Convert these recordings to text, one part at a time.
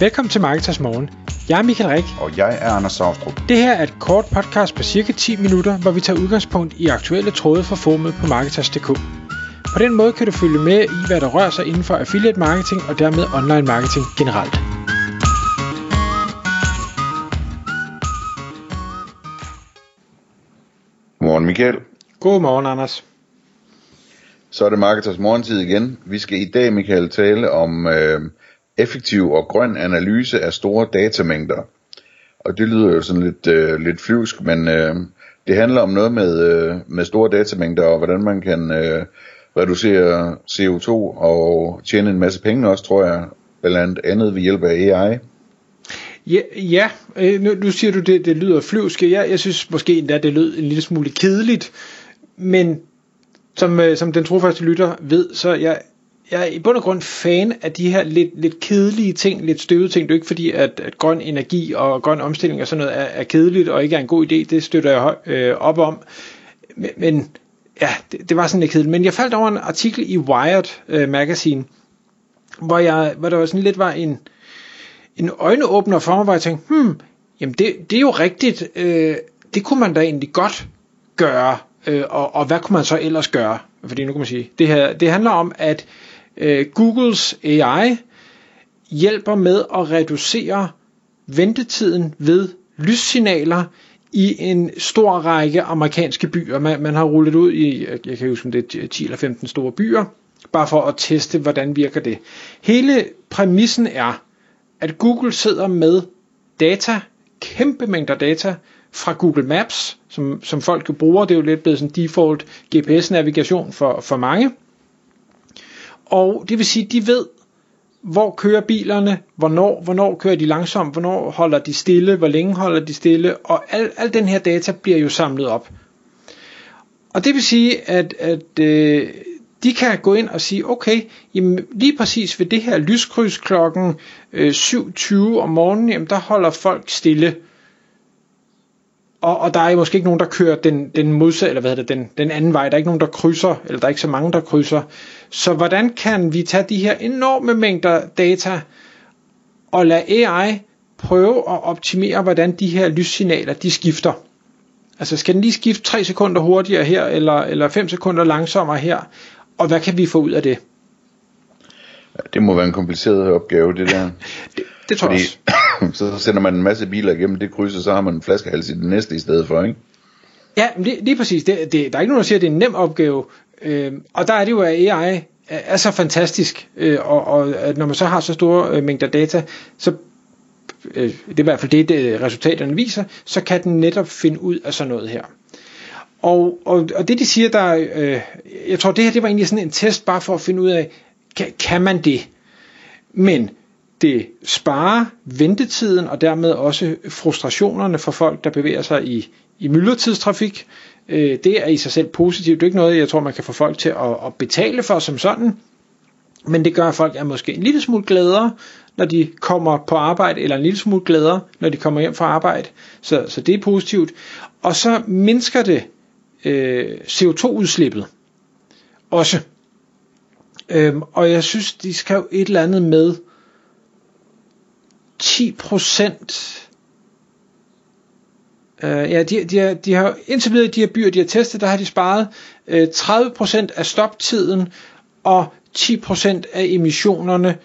Velkommen til Marketers Morgen. Jeg er Michael Rik. Og jeg er Anders Saustrup. Det her er et kort podcast på cirka 10 minutter, hvor vi tager udgangspunkt i aktuelle tråde fra formet på Marketers.dk. På den måde kan du følge med i, hvad der rører sig inden for affiliate marketing og dermed online marketing generelt. Godmorgen Michael. Godmorgen, Anders. Så er det Marketers morgentid igen. Vi skal i dag, Michael, tale om øh, effektiv og grøn analyse af store datamængder. Og det lyder jo sådan lidt, øh, lidt flyvsk, men øh, det handler om noget med, øh, med store datamængder, og hvordan man kan øh, reducere CO2 og tjene en masse penge også, tror jeg, blandt andet ved hjælp af AI. Ja, ja øh, nu, nu siger du, det, det lyder flyvsk. Jeg, jeg synes måske endda, det lød en lille smule kedeligt, men som, øh, som den trofaste lytter ved, så jeg, jeg er i bund og grund fan af de her lidt, lidt kedelige ting, lidt støvede ting. Det er ikke fordi, at, at grøn energi og grøn omstilling og sådan noget er, er kedeligt og ikke er en god idé. Det støtter jeg øh, op om. Men, men ja, det, det var sådan lidt kedeligt. Men jeg faldt over en artikel i Wired øh, Magazine, hvor, jeg, hvor der var sådan lidt var en, en øjneåbner for mig, hvor jeg tænkte, hmm, jamen det, det er jo rigtigt, øh, det kunne man da egentlig godt gøre, øh, og, og hvad kunne man så ellers gøre? Fordi nu kan man sige, det her, det handler om, at øh, Googles AI hjælper med at reducere ventetiden ved lyssignaler i en stor række amerikanske byer. Man, man har rullet ud i, jeg kan huske, det er 10 eller 15 store byer, bare for at teste, hvordan virker det. Hele præmissen er, at Google sidder med data, kæmpe mængder data, fra Google Maps, som, som folk jo bruger. Det er jo lidt blevet sådan default GPS-navigation for, for mange. Og det vil sige, de ved, hvor kører bilerne, hvornår, hvornår kører de langsomt, hvornår holder de stille, hvor længe holder de stille, og al, al den her data bliver jo samlet op. Og det vil sige, at, at øh, de kan gå ind og sige, okay, jamen lige præcis ved det her lyskryds klokken øh, 7.20 om morgenen, jamen der holder folk stille og, og der er måske ikke nogen, der kører den, den modsatte, eller hvad hedder det, den, den anden vej. Der er ikke nogen, der krydser, eller der er ikke så mange, der krydser. Så hvordan kan vi tage de her enorme mængder data og lade AI prøve at optimere, hvordan de her lyssignaler, de skifter? Altså skal den lige skifte 3 sekunder hurtigere her, eller, eller 5 sekunder langsommere her? Og hvad kan vi få ud af det? Det må være en kompliceret opgave, det der. det, det tror jeg også. så sender man en masse biler igennem det kryds, og så har man en flaskehals i det næste i stedet for, ikke? Ja, lige, lige præcis. Det, det, der er ikke nogen, der siger, at det er en nem opgave. Øh, og der er det jo, at AI er så fantastisk, øh, og, og når man så har så store øh, mængder data, så øh, det er i hvert fald det, det, resultaterne viser, så kan den netop finde ud af sådan noget her. Og, og, og det de siger, der, øh, jeg tror det her, det var egentlig sådan en test, bare for at finde ud af, kan, kan man det? Men det sparer ventetiden og dermed også frustrationerne for folk, der bevæger sig i, i myldretidstrafik. Øh, det er i sig selv positivt. Det er ikke noget, jeg tror, man kan få folk til at, at betale for som sådan. Men det gør, at folk er måske en lille smule gladere, når de kommer på arbejde, eller en lille smule gladere, når de kommer hjem fra arbejde. Så, så det er positivt. Og så mindsker det øh, CO2-udslippet også. Øhm, og jeg synes, de skrev et eller andet med, 10 procent Uh, ja, de, de, har, de har indtil videre de her byer, de har testet, der har de sparet øh, uh, 30% af stoptiden og 10% af emissionerne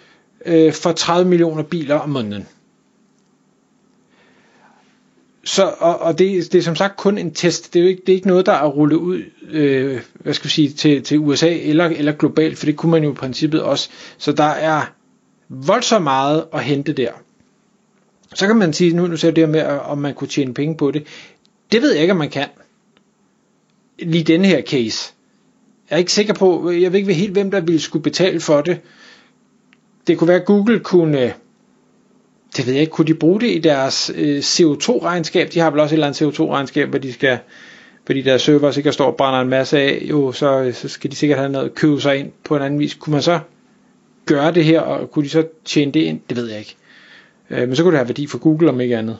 uh, for 30 millioner biler om måneden. Så, og, og det, det er som sagt kun en test. Det er jo ikke, det er ikke noget, der er rullet ud øh, hvad skal vi sige, til, til USA eller, eller globalt, for det kunne man jo i princippet også. Så der er voldsomt meget at hente der. Så kan man sige, nu, nu ser det med, om man kunne tjene penge på det. Det ved jeg ikke, om man kan. Lige denne her case. Jeg er ikke sikker på, jeg ved ikke helt, hvem der ville skulle betale for det. Det kunne være, at Google kunne, øh, det ved jeg ikke, kunne de bruge det i deres øh, CO2-regnskab? De har vel også et eller andet CO2-regnskab, hvor de skal, fordi deres server sikkert står og brænder en masse af, jo, så, øh, så skal de sikkert have noget købe sig ind på en anden vis. Kunne man så gøre det her, og kunne de så tjene det ind? Det ved jeg ikke. Øh, men så kunne det have værdi for Google, om ikke andet.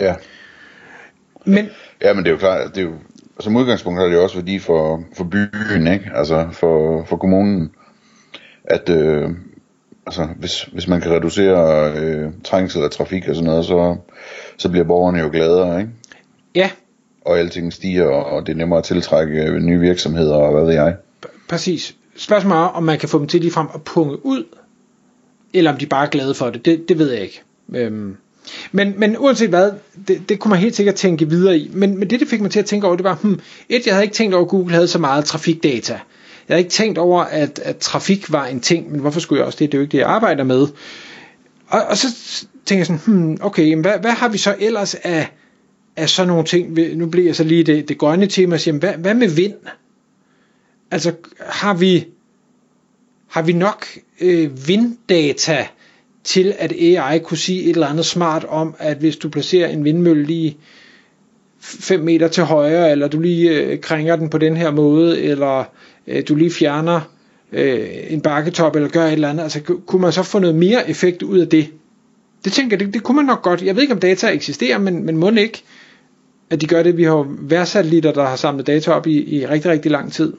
Ja. Men, ja, men det er jo klart, det er jo, som udgangspunkt har det jo også værdi for, for byen, ikke? Altså for, for kommunen, at, øh, altså, hvis, hvis man kan reducere øh, trængsel og trafik og sådan noget, så, så bliver borgerne jo gladere, ikke? Ja, Og alting stiger, og det er nemmere at tiltrække øh, nye virksomheder, og hvad ved jeg. præcis. Spørgsmålet er, om man kan få dem til ligefrem at punge ud, eller om de bare er glade for det. Det, det ved jeg ikke. Øhm, men, men uanset hvad, det, det kunne man helt sikkert tænke videre i. Men, men det, det fik mig til at tænke over, det var, hmm, et, jeg havde ikke tænkt over, at Google havde så meget trafikdata. Jeg havde ikke tænkt over, at, at trafik var en ting, men hvorfor skulle jeg også det? Det er jo ikke det, jeg arbejder med. Og, og så tænker jeg sådan, hmm, okay, jamen, hvad, hvad har vi så ellers af, af sådan nogle ting? Nu bliver jeg så lige det, det grønne tema, og siger, hvad, hvad med vind? Altså, har vi, har vi nok øh, vinddata til, at AI kunne sige et eller andet smart om, at hvis du placerer en vindmølle lige 5 meter til højre, eller du lige øh, krænger den på den her måde, eller øh, du lige fjerner øh, en bakketop, eller gør et eller andet, altså kunne man så få noget mere effekt ud af det? Det tænker jeg, det, det kunne man nok godt. Jeg ved ikke, om data eksisterer, men, men må ikke, at de gør det. Vi har jo værsatellitter, der har samlet data op i, i rigtig, rigtig lang tid.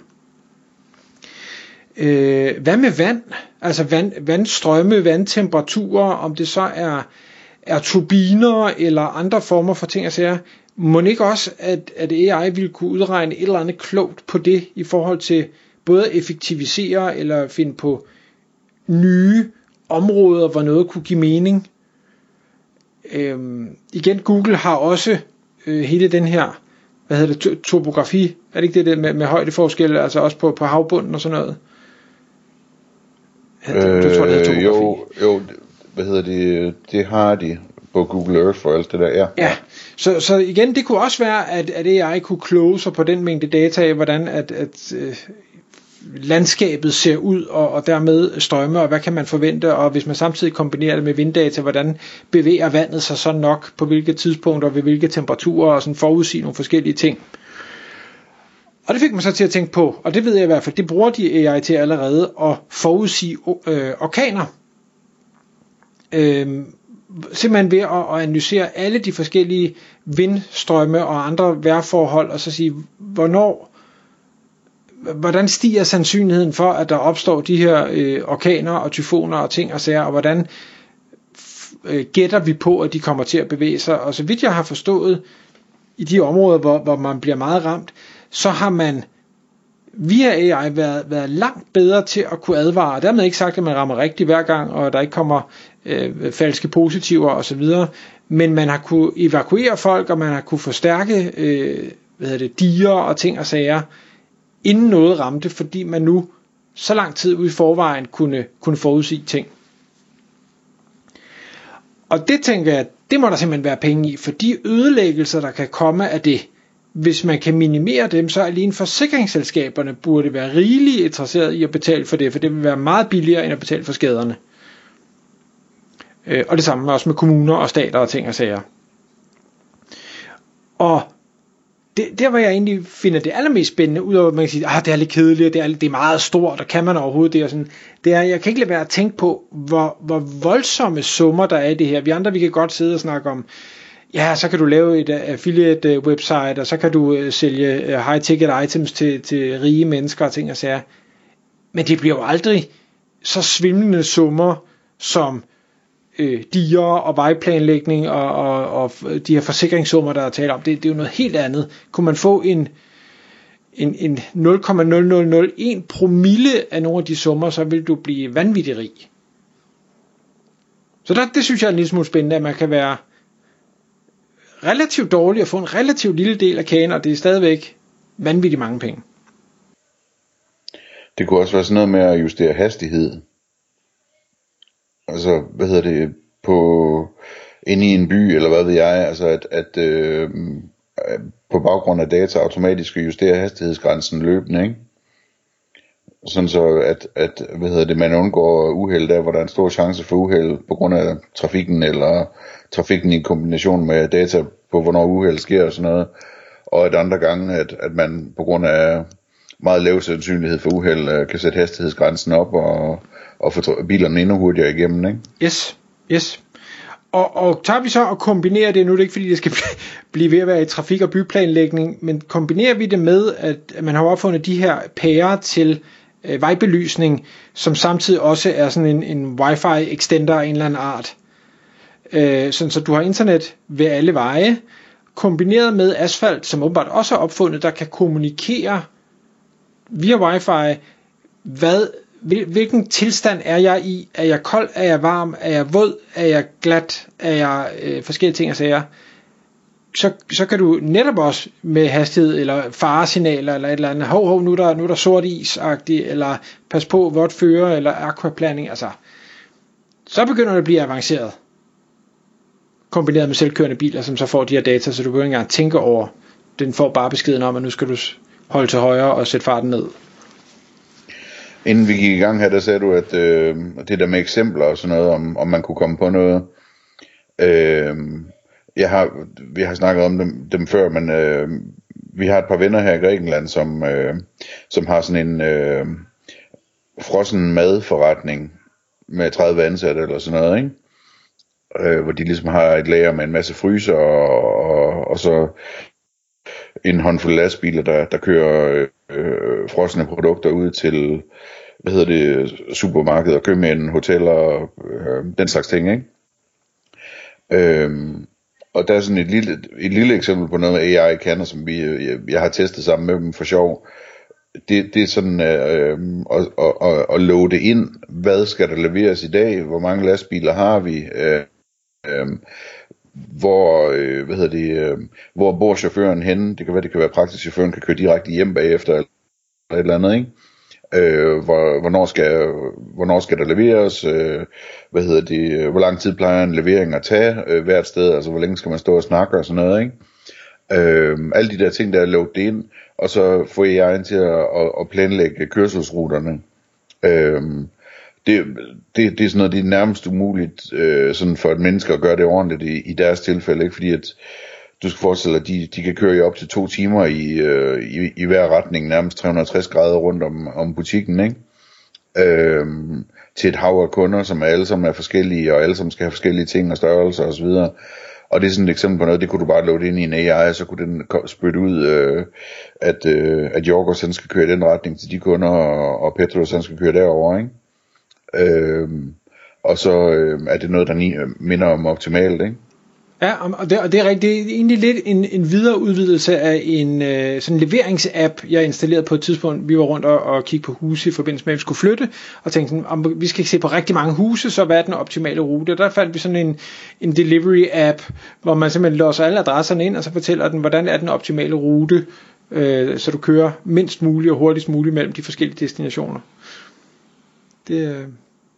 Øh, hvad med vand? Altså vand, vandstrømme, vandtemperaturer, om det så er, er turbiner eller andre former for ting og sager. Må ikke også, at, at AI ville kunne udregne et eller andet klogt på det i forhold til både at effektivisere eller finde på nye områder, hvor noget kunne give mening. Øhm, igen, Google har også øh, hele den her, hvad hedder det, topografi, er det ikke det der med, med højdeforskel, altså også på, på havbunden og sådan noget? Ja, det, det tror jeg, det Øh, topografi. jo, jo, hvad hedder det, det har de på Google Earth og alt det der, ja. Ja, så, så igen, det kunne også være, at, at AI kunne kloge sig på den mængde data af, hvordan at, at øh, landskabet ser ud, og, og dermed strømme, og hvad kan man forvente, og hvis man samtidig kombinerer det med vinddata, hvordan bevæger vandet sig så nok, på hvilke tidspunkter, ved hvilke temperaturer, og sådan forudsige nogle forskellige ting. Og det fik mig så til at tænke på, og det ved jeg i hvert fald, det bruger de AI til allerede, at forudsige øh, orkaner. Øh, simpelthen ved at, at analysere alle de forskellige vindstrømme og andre vejrforhold, og så sige, hvornår, hvordan stiger sandsynligheden for, at der opstår de her øh, orkaner og tyfoner og ting og sager, og hvordan øh, gætter vi på, at de kommer til at bevæge sig. Og så vidt jeg har forstået, i de områder, hvor, hvor man bliver meget ramt, så har man via AI været, været langt bedre til at kunne advare. Dermed ikke sagt, at man rammer rigtigt hver gang, og der ikke kommer øh, falske positiver osv., men man har kunne evakuere folk, og man har kunne forstærke øh, hvad hedder det, diger og ting og sager, inden noget ramte, fordi man nu så lang tid ude i forvejen kunne, kunne forudsige ting. Og det tænker jeg, det må der simpelthen være penge i, for de ødelæggelser, der kan komme af det, hvis man kan minimere dem, så alene forsikringsselskaberne burde være rigeligt interesseret i at betale for det, for det vil være meget billigere end at betale for skaderne. Øh, og det samme også med kommuner og stater og ting og sager. Og det, der hvor jeg egentlig finder det allermest spændende, udover at man kan sige, ah, det er lidt kedeligt, det er, det er meget stort, og kan man overhovedet det, og sådan, det er, jeg kan ikke lade være at tænke på, hvor, hvor voldsomme summer der er i det her. Vi andre, vi kan godt sidde og snakke om, ja, så kan du lave et øh, affiliate øh, website, og så kan du øh, sælge high ticket items til, til rige mennesker og ting og sager. Men det bliver jo aldrig så svimlende summer, som øh, diger og vejplanlægning og, og, og de her forsikringssummer, der er tale om, det, det er jo noget helt andet. Kunne man få en, en, en 0,0001 promille af nogle af de summer, så vil du blive vanvittig rig. Så der, det synes jeg er en lille smule spændende, at man kan være relativt dårlig og få en relativt lille del af kagen, og det er stadigvæk vanvittigt mange penge. Det kunne også være sådan noget med at justere hastighed. Altså, hvad hedder det, på, inde i en by, eller hvad ved jeg, altså at, at øh, på baggrund af data automatisk justere hastighedsgrænsen løbende, ikke? Sådan så, at, at hvad hedder det, man undgår uheld der, hvor der er en stor chance for uheld på grund af trafikken, eller trafikken i kombination med data på, hvornår uheld sker og sådan noget. Og at andre gange, at, at man på grund af meget lav sandsynlighed for uheld, øh, kan sætte hastighedsgrænsen op og, og få bilerne endnu hurtigere igennem, ikke? Yes, yes. Og, og tager vi så og kombinerer det, nu er det ikke fordi det skal blive ved at være i trafik- og byplanlægning, men kombinerer vi det med, at man har opfundet de her pærer til øh, vejbelysning, som samtidig også er sådan en, en wifi extender af en eller anden art. Øh, sådan så du har internet ved alle veje, kombineret med asfalt, som åbenbart også er opfundet, der kan kommunikere via wifi, hvad, hvilken tilstand er jeg i? Er jeg kold? Er jeg varm? Er jeg våd? Er jeg glat? Er jeg øh, forskellige ting og sager? Så, så kan du netop også med hastighed eller faresignaler eller et eller andet, hov, hov, nu er der, nu er der sort is eller pas på, vådt føre, eller aquaplaning, altså, så begynder det at blive avanceret kombineret med selvkørende biler, som så får de her data, så du behøver ikke engang tænke over, den får bare beskeden om, at nu skal du holde til højre og sætte farten ned. Inden vi gik i gang her, der sagde du, at øh, det der med eksempler og sådan noget, om, om man kunne komme på noget. Øh, jeg har, vi har snakket om dem, dem før, men øh, vi har et par venner her i Grækenland, som, øh, som har sådan en øh, frossen madforretning med 30 ansatte eller sådan noget, ikke? øh, hvor de ligesom har et lager med en masse fryser og, og, og så en håndfuld lastbiler, der, der kører øh, frosne produkter ud til, hvad hedder det, supermarkeder, købmænd, hoteller, øh, den slags ting, ikke? Øhm, og der er sådan et lille, et lille eksempel på noget, AI kan, som vi, øh, jeg, jeg har testet sammen med dem for sjov. Det, det er sådan øh, øh, at, at, at, at loade ind, hvad skal der leveres i dag, hvor mange lastbiler har vi, øh, øh, hvor, øh, hvad hedder det, øh, hvor bor chaufføren henne, det kan være, det kan være praktisk, chaufføren kan køre direkte hjem bagefter, eller et eller andet, ikke? Øh, hvor, hvornår, skal, hvornår skal der leveres, øh, hvad hedder det, hvor lang tid plejer en levering at tage øh, hvert sted, altså hvor længe skal man stå og snakke og sådan noget, ikke? Øh, alle de der ting, der er lukket ind, og så får jeg en til at, at, at planlægge kørselsruterne. Øh, det, det, det er sådan noget, det er nærmest umuligt øh, sådan for et menneske at gøre det ordentligt i, i deres tilfælde, ikke? fordi at du skal forestille dig, at de, de kan køre i op til to timer i, øh, i, i hver retning, nærmest 360 grader rundt om, om butikken, ikke? Øhm, til et hav af kunder, som er alle sammen er forskellige, og alle sammen skal have forskellige ting og størrelser osv. Og det er sådan et eksempel på noget, det kunne du bare loade ind i en AI, og så kunne den spytte ud, øh, at, øh, at Jorgos han skal køre i den retning til de kunder, og, og Petros han skal køre derover, ikke? Øhm, og så øh, er det noget, der ni, minder om optimalt, ikke? Ja, og det, og det er rigtigt. Det er egentlig lidt en, en videre udvidelse af en øh, sådan leveringsapp, jeg installerede på et tidspunkt. Vi var rundt og, og kigge på huse i forbindelse med, at vi skulle flytte, og tænkte sådan, om vi skal se på rigtig mange huse, så hvad er den optimale rute? Og der fandt vi sådan en, en delivery-app, hvor man simpelthen låser alle adresserne ind, og så fortæller den, hvordan er den optimale rute, øh, så du kører mindst muligt og hurtigst muligt mellem de forskellige destinationer. Det, øh,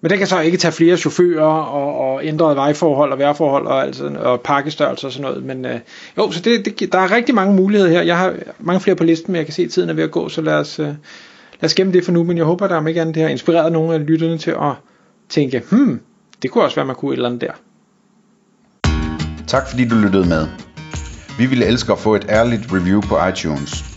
men den kan så ikke tage flere chauffører og, og ændrede vejforhold og vejrforhold og, altså, og pakkestørrelse og sådan noget. Men øh, jo, så det, det, der er rigtig mange muligheder her. Jeg har mange flere på listen, men jeg kan se, at tiden er ved at gå, så lad os, øh, lad os gemme det for nu. Men jeg håber, der om ikke andet det har inspireret nogle af lytterne til at tænke, hmm, det kunne også være, man kunne et eller andet der. Tak fordi du lyttede med. Vi ville elske at få et ærligt review på iTunes.